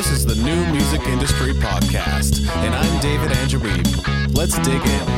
This is the New Music Industry Podcast, and I'm David Andrew Wiebe. Let's dig in.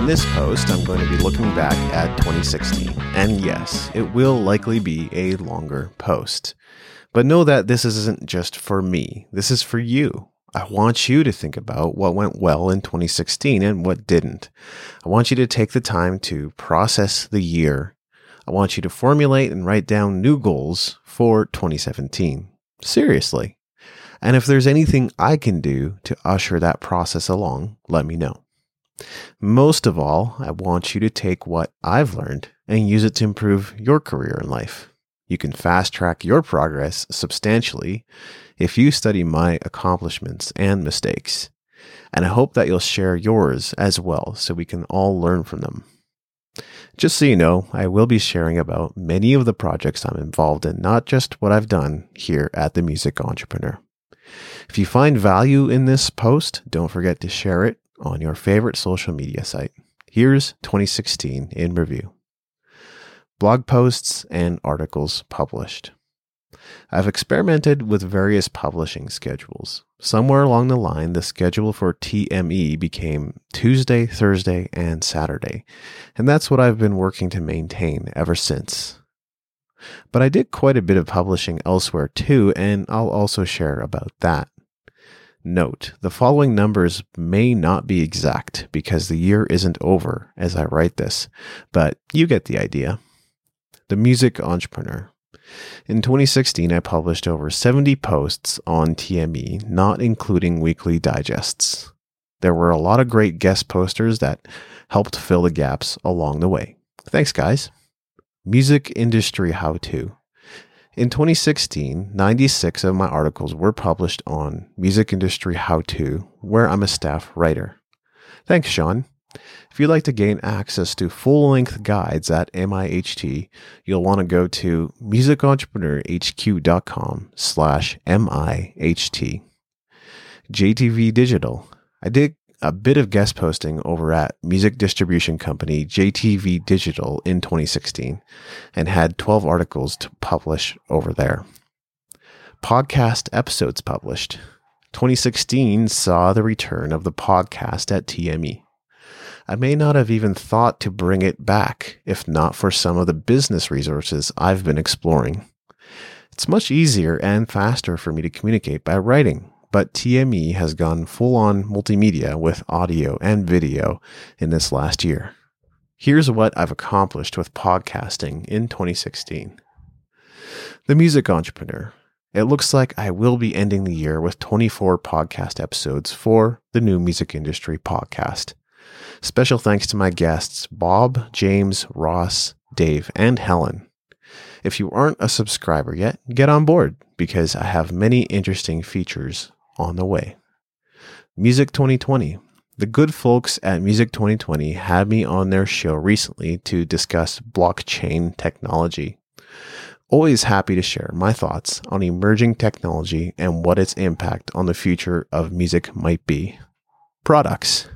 In this post, I'm going to be looking back at 2016. And yes, it will likely be a longer post. But know that this isn't just for me, this is for you. I want you to think about what went well in 2016 and what didn't. I want you to take the time to process the year. I want you to formulate and write down new goals for 2017. Seriously. And if there's anything I can do to usher that process along, let me know. Most of all, I want you to take what I've learned and use it to improve your career in life. You can fast track your progress substantially if you study my accomplishments and mistakes. And I hope that you'll share yours as well so we can all learn from them. Just so you know, I will be sharing about many of the projects I'm involved in, not just what I've done here at the Music Entrepreneur. If you find value in this post, don't forget to share it on your favorite social media site. Here's 2016 in review blog posts and articles published. I've experimented with various publishing schedules. Somewhere along the line, the schedule for TME became Tuesday, Thursday, and Saturday, and that's what I've been working to maintain ever since. But I did quite a bit of publishing elsewhere too, and I'll also share about that. Note, the following numbers may not be exact because the year isn't over as I write this, but you get the idea. The Music Entrepreneur. In 2016, I published over 70 posts on TME, not including weekly digests. There were a lot of great guest posters that helped fill the gaps along the way. Thanks, guys. Music Industry How To. In 2016, 96 of my articles were published on Music Industry How To, where I'm a staff writer. Thanks, Sean. If you'd like to gain access to full length guides at MIHT, you'll want to go to musicentrepreneurhq.com slash MIHT. JTV Digital. I did a bit of guest posting over at music distribution company JTV Digital in 2016 and had 12 articles to publish over there. Podcast episodes published. 2016 saw the return of the podcast at TME. I may not have even thought to bring it back if not for some of the business resources I've been exploring. It's much easier and faster for me to communicate by writing, but TME has gone full on multimedia with audio and video in this last year. Here's what I've accomplished with podcasting in 2016. The Music Entrepreneur. It looks like I will be ending the year with 24 podcast episodes for the New Music Industry podcast. Special thanks to my guests, Bob, James, Ross, Dave, and Helen. If you aren't a subscriber yet, get on board because I have many interesting features on the way. Music 2020. The good folks at Music 2020 had me on their show recently to discuss blockchain technology. Always happy to share my thoughts on emerging technology and what its impact on the future of music might be. Products.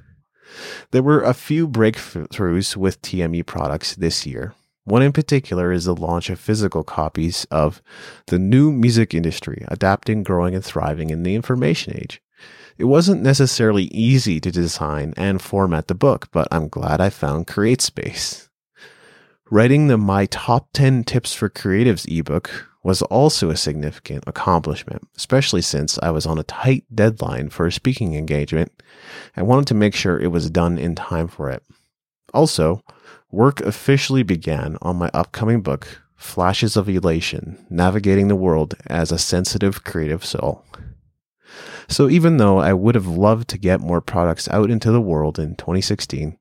There were a few breakthroughs with TME products this year. One in particular is the launch of physical copies of The New Music Industry Adapting, Growing, and Thriving in the Information Age. It wasn't necessarily easy to design and format the book, but I'm glad I found CreateSpace. Writing the My Top 10 Tips for Creatives ebook was also a significant accomplishment, especially since I was on a tight deadline for a speaking engagement. I wanted to make sure it was done in time for it. Also, work officially began on my upcoming book, Flashes of Elation Navigating the World as a Sensitive Creative Soul. So, even though I would have loved to get more products out into the world in 2016,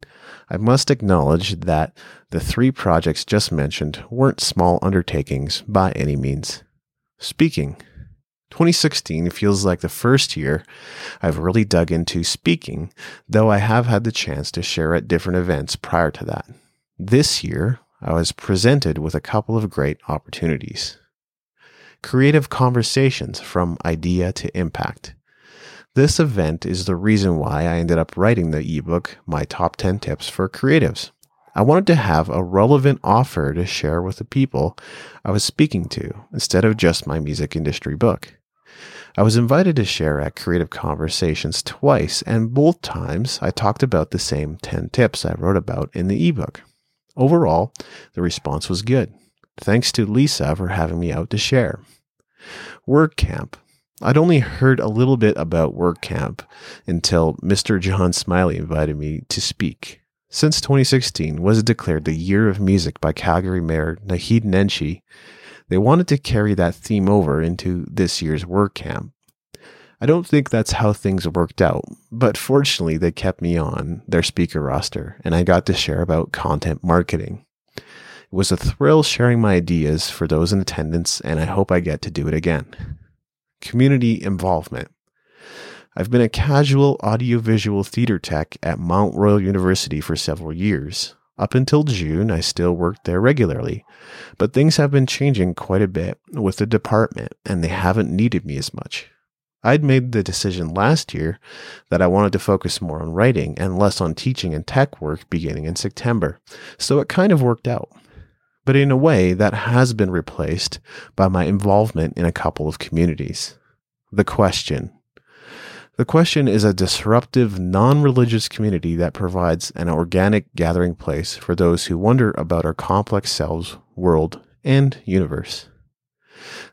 I must acknowledge that the three projects just mentioned weren't small undertakings by any means. Speaking. 2016 feels like the first year I've really dug into speaking, though I have had the chance to share at different events prior to that. This year, I was presented with a couple of great opportunities. Creative conversations from idea to impact. This event is the reason why I ended up writing the ebook, My Top 10 Tips for Creatives. I wanted to have a relevant offer to share with the people I was speaking to instead of just my music industry book. I was invited to share at Creative Conversations twice, and both times I talked about the same 10 tips I wrote about in the ebook. Overall, the response was good. Thanks to Lisa for having me out to share. WordCamp. I'd only heard a little bit about WordCamp until Mr. John Smiley invited me to speak. Since 2016 was declared the Year of Music by Calgary Mayor Naheed Nenshi, they wanted to carry that theme over into this year's WordCamp. I don't think that's how things worked out, but fortunately, they kept me on their speaker roster and I got to share about content marketing. It was a thrill sharing my ideas for those in attendance, and I hope I get to do it again. Community involvement. I've been a casual audiovisual theater tech at Mount Royal University for several years. Up until June, I still worked there regularly, but things have been changing quite a bit with the department, and they haven't needed me as much. I'd made the decision last year that I wanted to focus more on writing and less on teaching and tech work beginning in September, so it kind of worked out. But in a way, that has been replaced by my involvement in a couple of communities. The question the question is a disruptive, non religious community that provides an organic gathering place for those who wonder about our complex selves, world, and universe.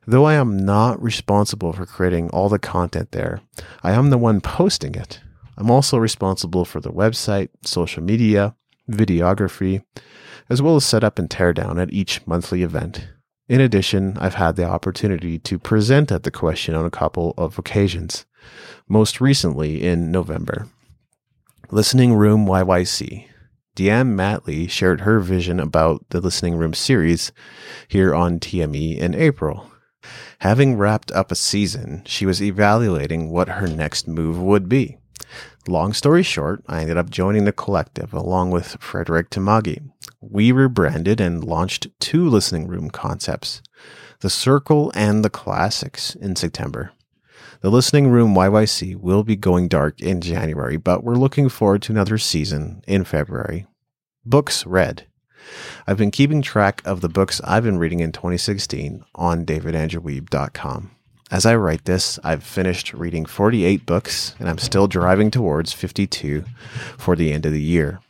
Though I am not responsible for creating all the content there, I am the one posting it. I'm also responsible for the website, social media, videography, as well as setup and teardown at each monthly event. In addition, I've had the opportunity to present at the question on a couple of occasions most recently in November. Listening Room YYC. Deanne Matley shared her vision about the Listening Room series here on TME in April. Having wrapped up a season, she was evaluating what her next move would be. Long story short, I ended up joining the collective along with Frederick Tamagi. We rebranded and launched two listening room concepts, the Circle and the Classics, in September. The Listening Room YYC will be going dark in January, but we're looking forward to another season in February. Books read. I've been keeping track of the books I've been reading in 2016 on davidandrewwiebe.com. As I write this, I've finished reading 48 books and I'm still driving towards 52 for the end of the year.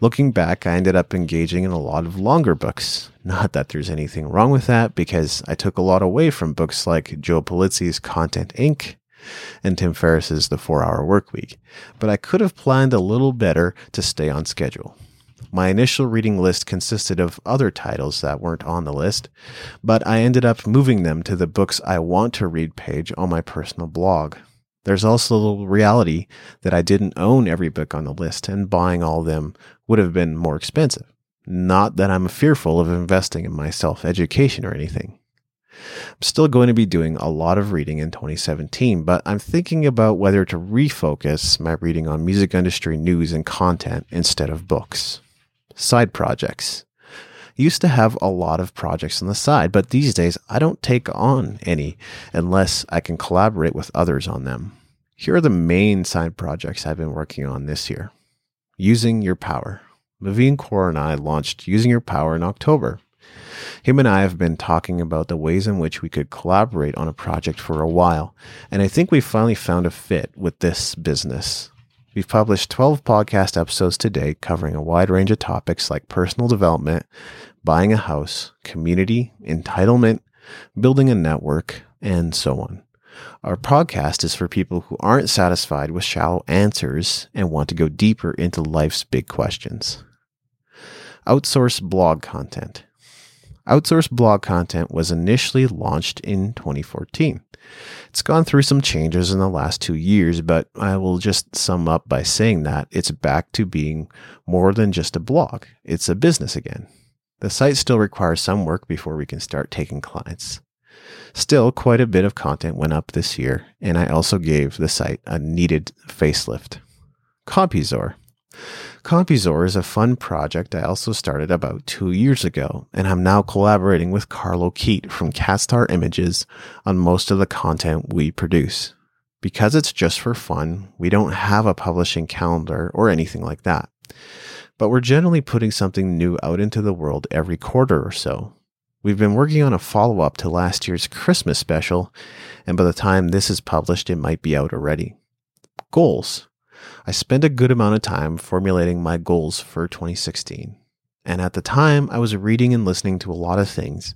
Looking back, I ended up engaging in a lot of longer books. Not that there's anything wrong with that, because I took a lot away from books like Joe Pulizzi's Content Inc. and Tim Ferriss's The Four Hour Workweek, but I could have planned a little better to stay on schedule. My initial reading list consisted of other titles that weren't on the list, but I ended up moving them to the books I want to read page on my personal blog. There's also the reality that I didn't own every book on the list, and buying all of them would have been more expensive. Not that I'm fearful of investing in my self education or anything. I'm still going to be doing a lot of reading in 2017, but I'm thinking about whether to refocus my reading on music industry news and content instead of books. Side projects used to have a lot of projects on the side, but these days I don't take on any unless I can collaborate with others on them. Here are the main side projects I've been working on this year. Using Your Power. Naveen Kaur and I launched Using Your Power in October. Him and I have been talking about the ways in which we could collaborate on a project for a while, and I think we finally found a fit with this business. We've published 12 podcast episodes to date covering a wide range of topics like personal development, buying a house, community, entitlement, building a network, and so on. Our podcast is for people who aren't satisfied with shallow answers and want to go deeper into life's big questions. Outsource blog content. Outsource blog content was initially launched in 2014. It's gone through some changes in the last two years, but I will just sum up by saying that it's back to being more than just a blog. It's a business again. The site still requires some work before we can start taking clients. Still, quite a bit of content went up this year, and I also gave the site a needed facelift. Compizor. Compizor is a fun project I also started about two years ago, and I'm now collaborating with Carlo Keat from Castar Images on most of the content we produce. Because it's just for fun, we don't have a publishing calendar or anything like that. but we're generally putting something new out into the world every quarter or so. We've been working on a follow up to last year's Christmas special, and by the time this is published, it might be out already. Goals. I spent a good amount of time formulating my goals for 2016. And at the time, I was reading and listening to a lot of things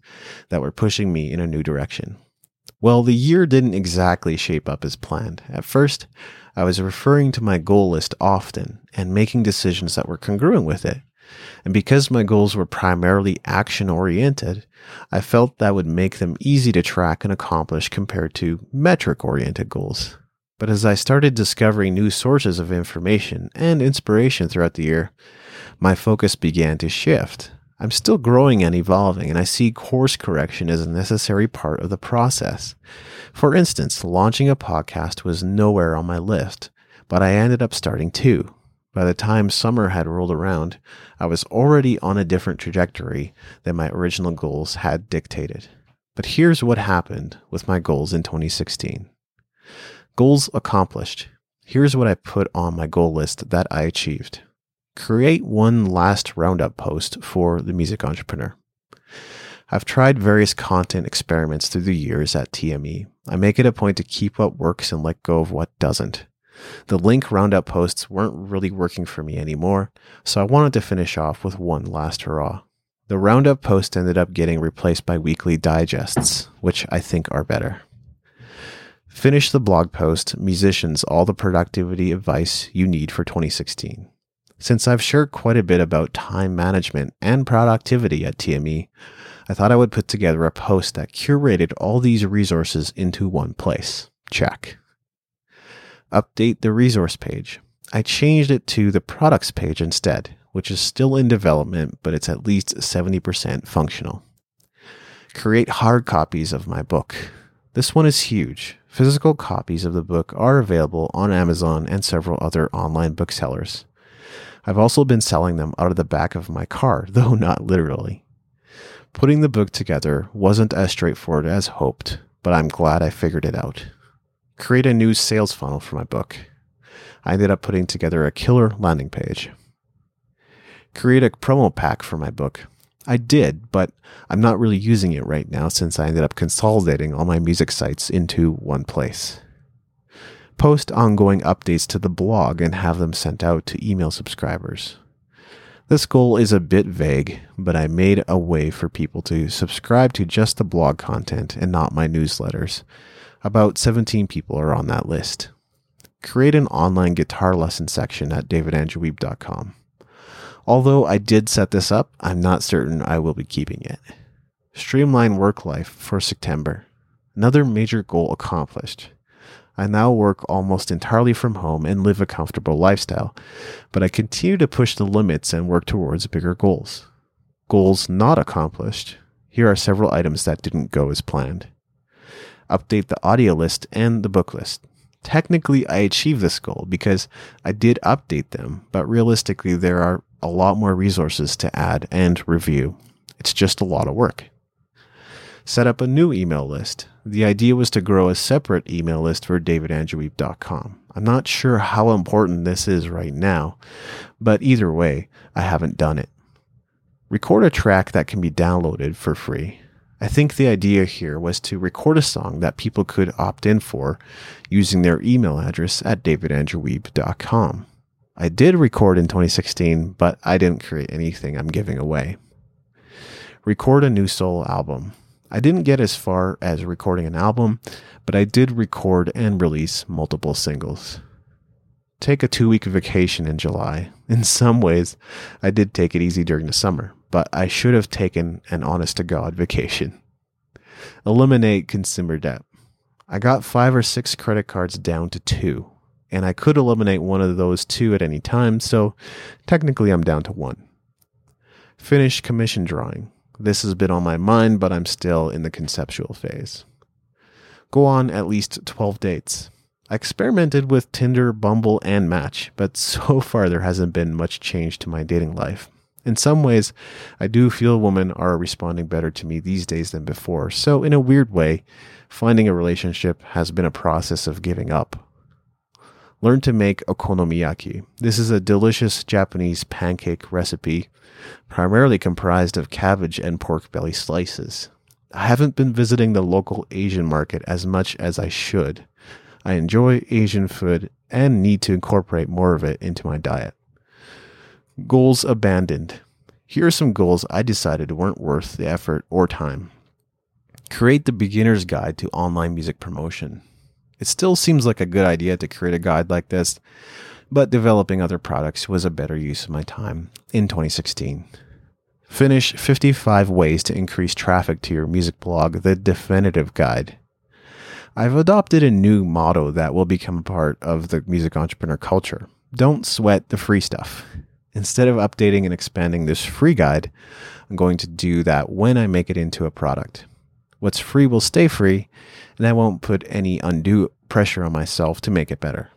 that were pushing me in a new direction. Well, the year didn't exactly shape up as planned. At first, I was referring to my goal list often and making decisions that were congruent with it. And because my goals were primarily action oriented, I felt that would make them easy to track and accomplish compared to metric oriented goals. But as I started discovering new sources of information and inspiration throughout the year, my focus began to shift. I'm still growing and evolving, and I see course correction as a necessary part of the process. For instance, launching a podcast was nowhere on my list, but I ended up starting two. By the time summer had rolled around, I was already on a different trajectory than my original goals had dictated. But here's what happened with my goals in 2016. Goals accomplished. Here's what I put on my goal list that I achieved. Create one last roundup post for the music entrepreneur. I've tried various content experiments through the years at TME. I make it a point to keep what works and let go of what doesn't. The link roundup posts weren't really working for me anymore, so I wanted to finish off with one last hurrah. The roundup post ended up getting replaced by weekly digests, which I think are better. Finish the blog post, musicians, all the productivity advice you need for 2016. Since I've shared quite a bit about time management and productivity at TME, I thought I would put together a post that curated all these resources into one place. Check update the resource page. I changed it to the products page instead, which is still in development, but it's at least 70% functional. Create hard copies of my book. This one is huge. Physical copies of the book are available on Amazon and several other online booksellers. I've also been selling them out of the back of my car, though not literally. Putting the book together wasn't as straightforward as hoped, but I'm glad I figured it out create a new sales funnel for my book. I ended up putting together a killer landing page. Create a promo pack for my book. I did, but I'm not really using it right now since I ended up consolidating all my music sites into one place. Post ongoing updates to the blog and have them sent out to email subscribers. This goal is a bit vague, but I made a way for people to subscribe to just the blog content and not my newsletters, about 17 people are on that list. Create an online guitar lesson section at davidandrewwiebe.com. Although I did set this up, I'm not certain I will be keeping it. Streamline work life for September. Another major goal accomplished. I now work almost entirely from home and live a comfortable lifestyle, but I continue to push the limits and work towards bigger goals. Goals not accomplished. Here are several items that didn't go as planned update the audio list and the book list. Technically, I achieved this goal because I did update them, but realistically, there are a lot more resources to add and review. It's just a lot of work. Set up a new email list. The idea was to grow a separate email list for davidandrewwiebe.com. I'm not sure how important this is right now, but either way, I haven't done it. Record a track that can be downloaded for free. I think the idea here was to record a song that people could opt in for using their email address at davidandrewwiebe.com. I did record in 2016, but I didn't create anything I'm giving away. Record a new solo album. I didn't get as far as recording an album, but I did record and release multiple singles. Take a two week vacation in July. In some ways, I did take it easy during the summer but I should have taken an honest to God vacation. Eliminate consumer debt. I got five or six credit cards down to two, and I could eliminate one of those two at any time, so technically I'm down to one. Finish commission drawing. This has been on my mind, but I'm still in the conceptual phase. Go on at least 12 dates. I experimented with Tinder, Bumble, and Match, but so far there hasn't been much change to my dating life in some ways, I do feel women are responding better to me these days than before. So, in a weird way, finding a relationship has been a process of giving up. Learned to make okonomiyaki. This is a delicious Japanese pancake recipe, primarily comprised of cabbage and pork belly slices. I haven't been visiting the local Asian market as much as I should. I enjoy Asian food and need to incorporate more of it into my diet. Goals abandoned. Here are some goals I decided weren't worth the effort or time. Create the beginner's guide to online music promotion. It still seems like a good idea to create a guide like this, but developing other products was a better use of my time in 2016. Finish 55 ways to increase traffic to your music blog, the definitive guide. I've adopted a new motto that will become part of the music entrepreneur culture. Don't sweat the free stuff. Instead of updating and expanding this free guide, I'm going to do that when I make it into a product. What's free will stay free, and I won't put any undue pressure on myself to make it better.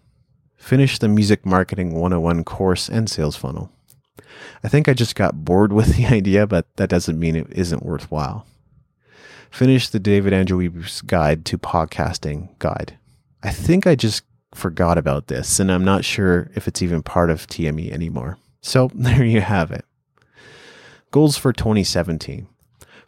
Finish the Music Marketing 101 course and sales funnel. I think I just got bored with the idea, but that doesn't mean it isn't worthwhile. Finish the David Andrew Wiebe's Guide to Podcasting Guide. I think I just forgot about this, and I'm not sure if it's even part of TME anymore. So there you have it. Goals for 2017.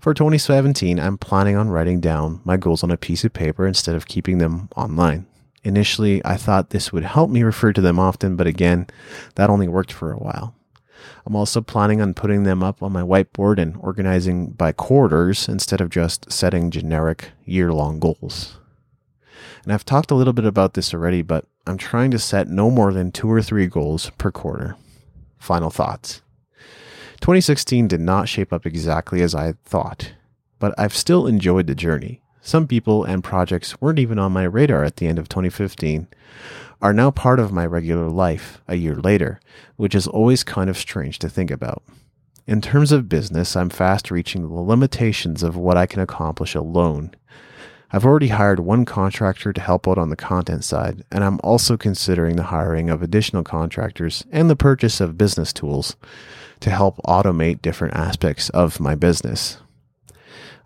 For 2017, I'm planning on writing down my goals on a piece of paper instead of keeping them online. Initially, I thought this would help me refer to them often, but again, that only worked for a while. I'm also planning on putting them up on my whiteboard and organizing by quarters instead of just setting generic year long goals. And I've talked a little bit about this already, but I'm trying to set no more than two or three goals per quarter. Final thoughts. 2016 did not shape up exactly as I had thought, but I've still enjoyed the journey. Some people and projects weren't even on my radar at the end of 2015 are now part of my regular life a year later, which is always kind of strange to think about. In terms of business, I'm fast reaching the limitations of what I can accomplish alone. I've already hired one contractor to help out on the content side, and I'm also considering the hiring of additional contractors and the purchase of business tools to help automate different aspects of my business.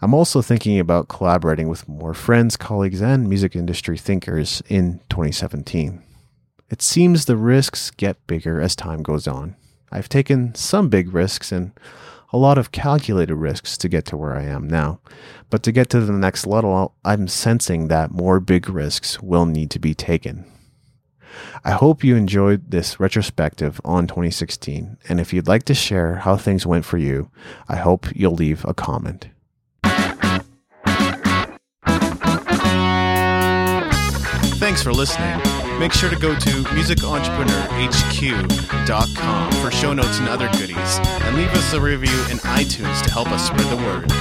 I'm also thinking about collaborating with more friends, colleagues, and music industry thinkers in 2017. It seems the risks get bigger as time goes on. I've taken some big risks and a lot of calculated risks to get to where I am now. But to get to the next level, I'm sensing that more big risks will need to be taken. I hope you enjoyed this retrospective on 2016, and if you'd like to share how things went for you, I hope you'll leave a comment. Thanks for listening. Make sure to go to musicentrepreneurhq.com for show notes and other goodies, and leave us a review in iTunes to help us spread the word.